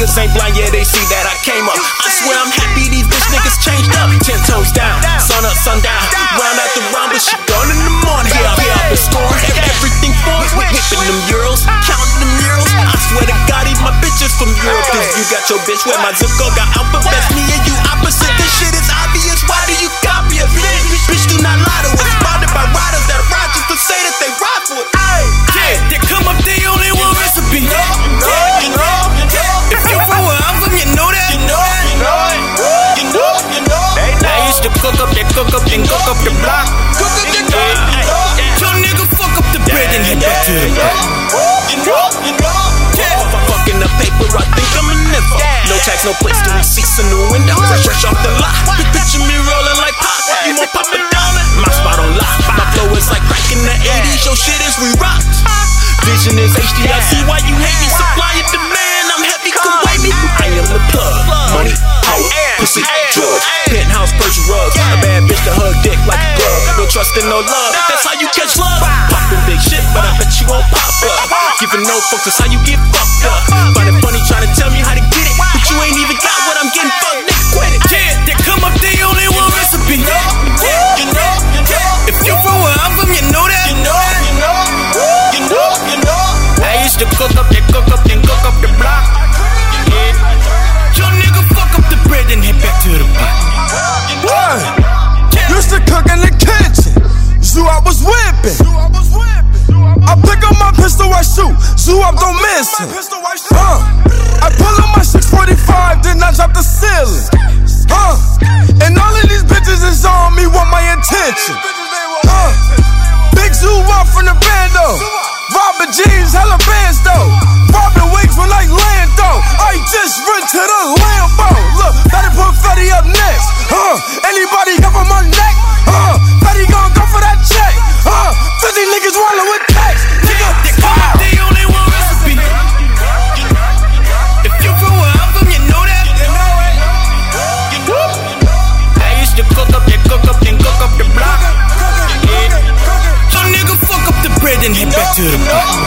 niggas ain't blind, yeah, they see that I came up. I swear I'm happy these bitch niggas changed up. Ten toes down, sun up, sundown. Round after round, but she gone in the morning. Yeah, yeah, I've been scoring everything for it. Whipping them euros, counting them euros. I swear to God, even my bitches from Europe. Cause you got your bitch where my zip code got alphabets. Me and you opposite. This shit is obvious. Why do you copy us? Bitch, Bitch, do not lie to us. Cook up, they cook up, then cook up the block. Cook up the cook, you. Your nigga fuck up the bread and head back to the block. You know, you know. If I fuck in the paper, I think I'm a nipper. No tax, no place to receipts in the windows. I fresh off the lot. Picture me rolling like pop. You want pop it down? My spot on lock. My flow is like crack in the 80s. Your shit is we rock. Vision is HD. I see why you hate me. Supply and trust and no love. That's how you catch love. Popping big shit, but I bet you won't pop up. Giving no fucks, that's how you get fucked up. Find it funny trying to tell me how to get it, but you ain't even got Zoo up, don't miss it. Uh, I pull up my 645, then I drop the ceiling. Uh, and all of these bitches is on me, want my attention. Uh, big zoo up from the bando. Robin jeans, hella bands though. Robin wigs were like Lando. I just run to the Lambo. Look, better put Fetty up next. Huh? Anybody up my neck? Yeah.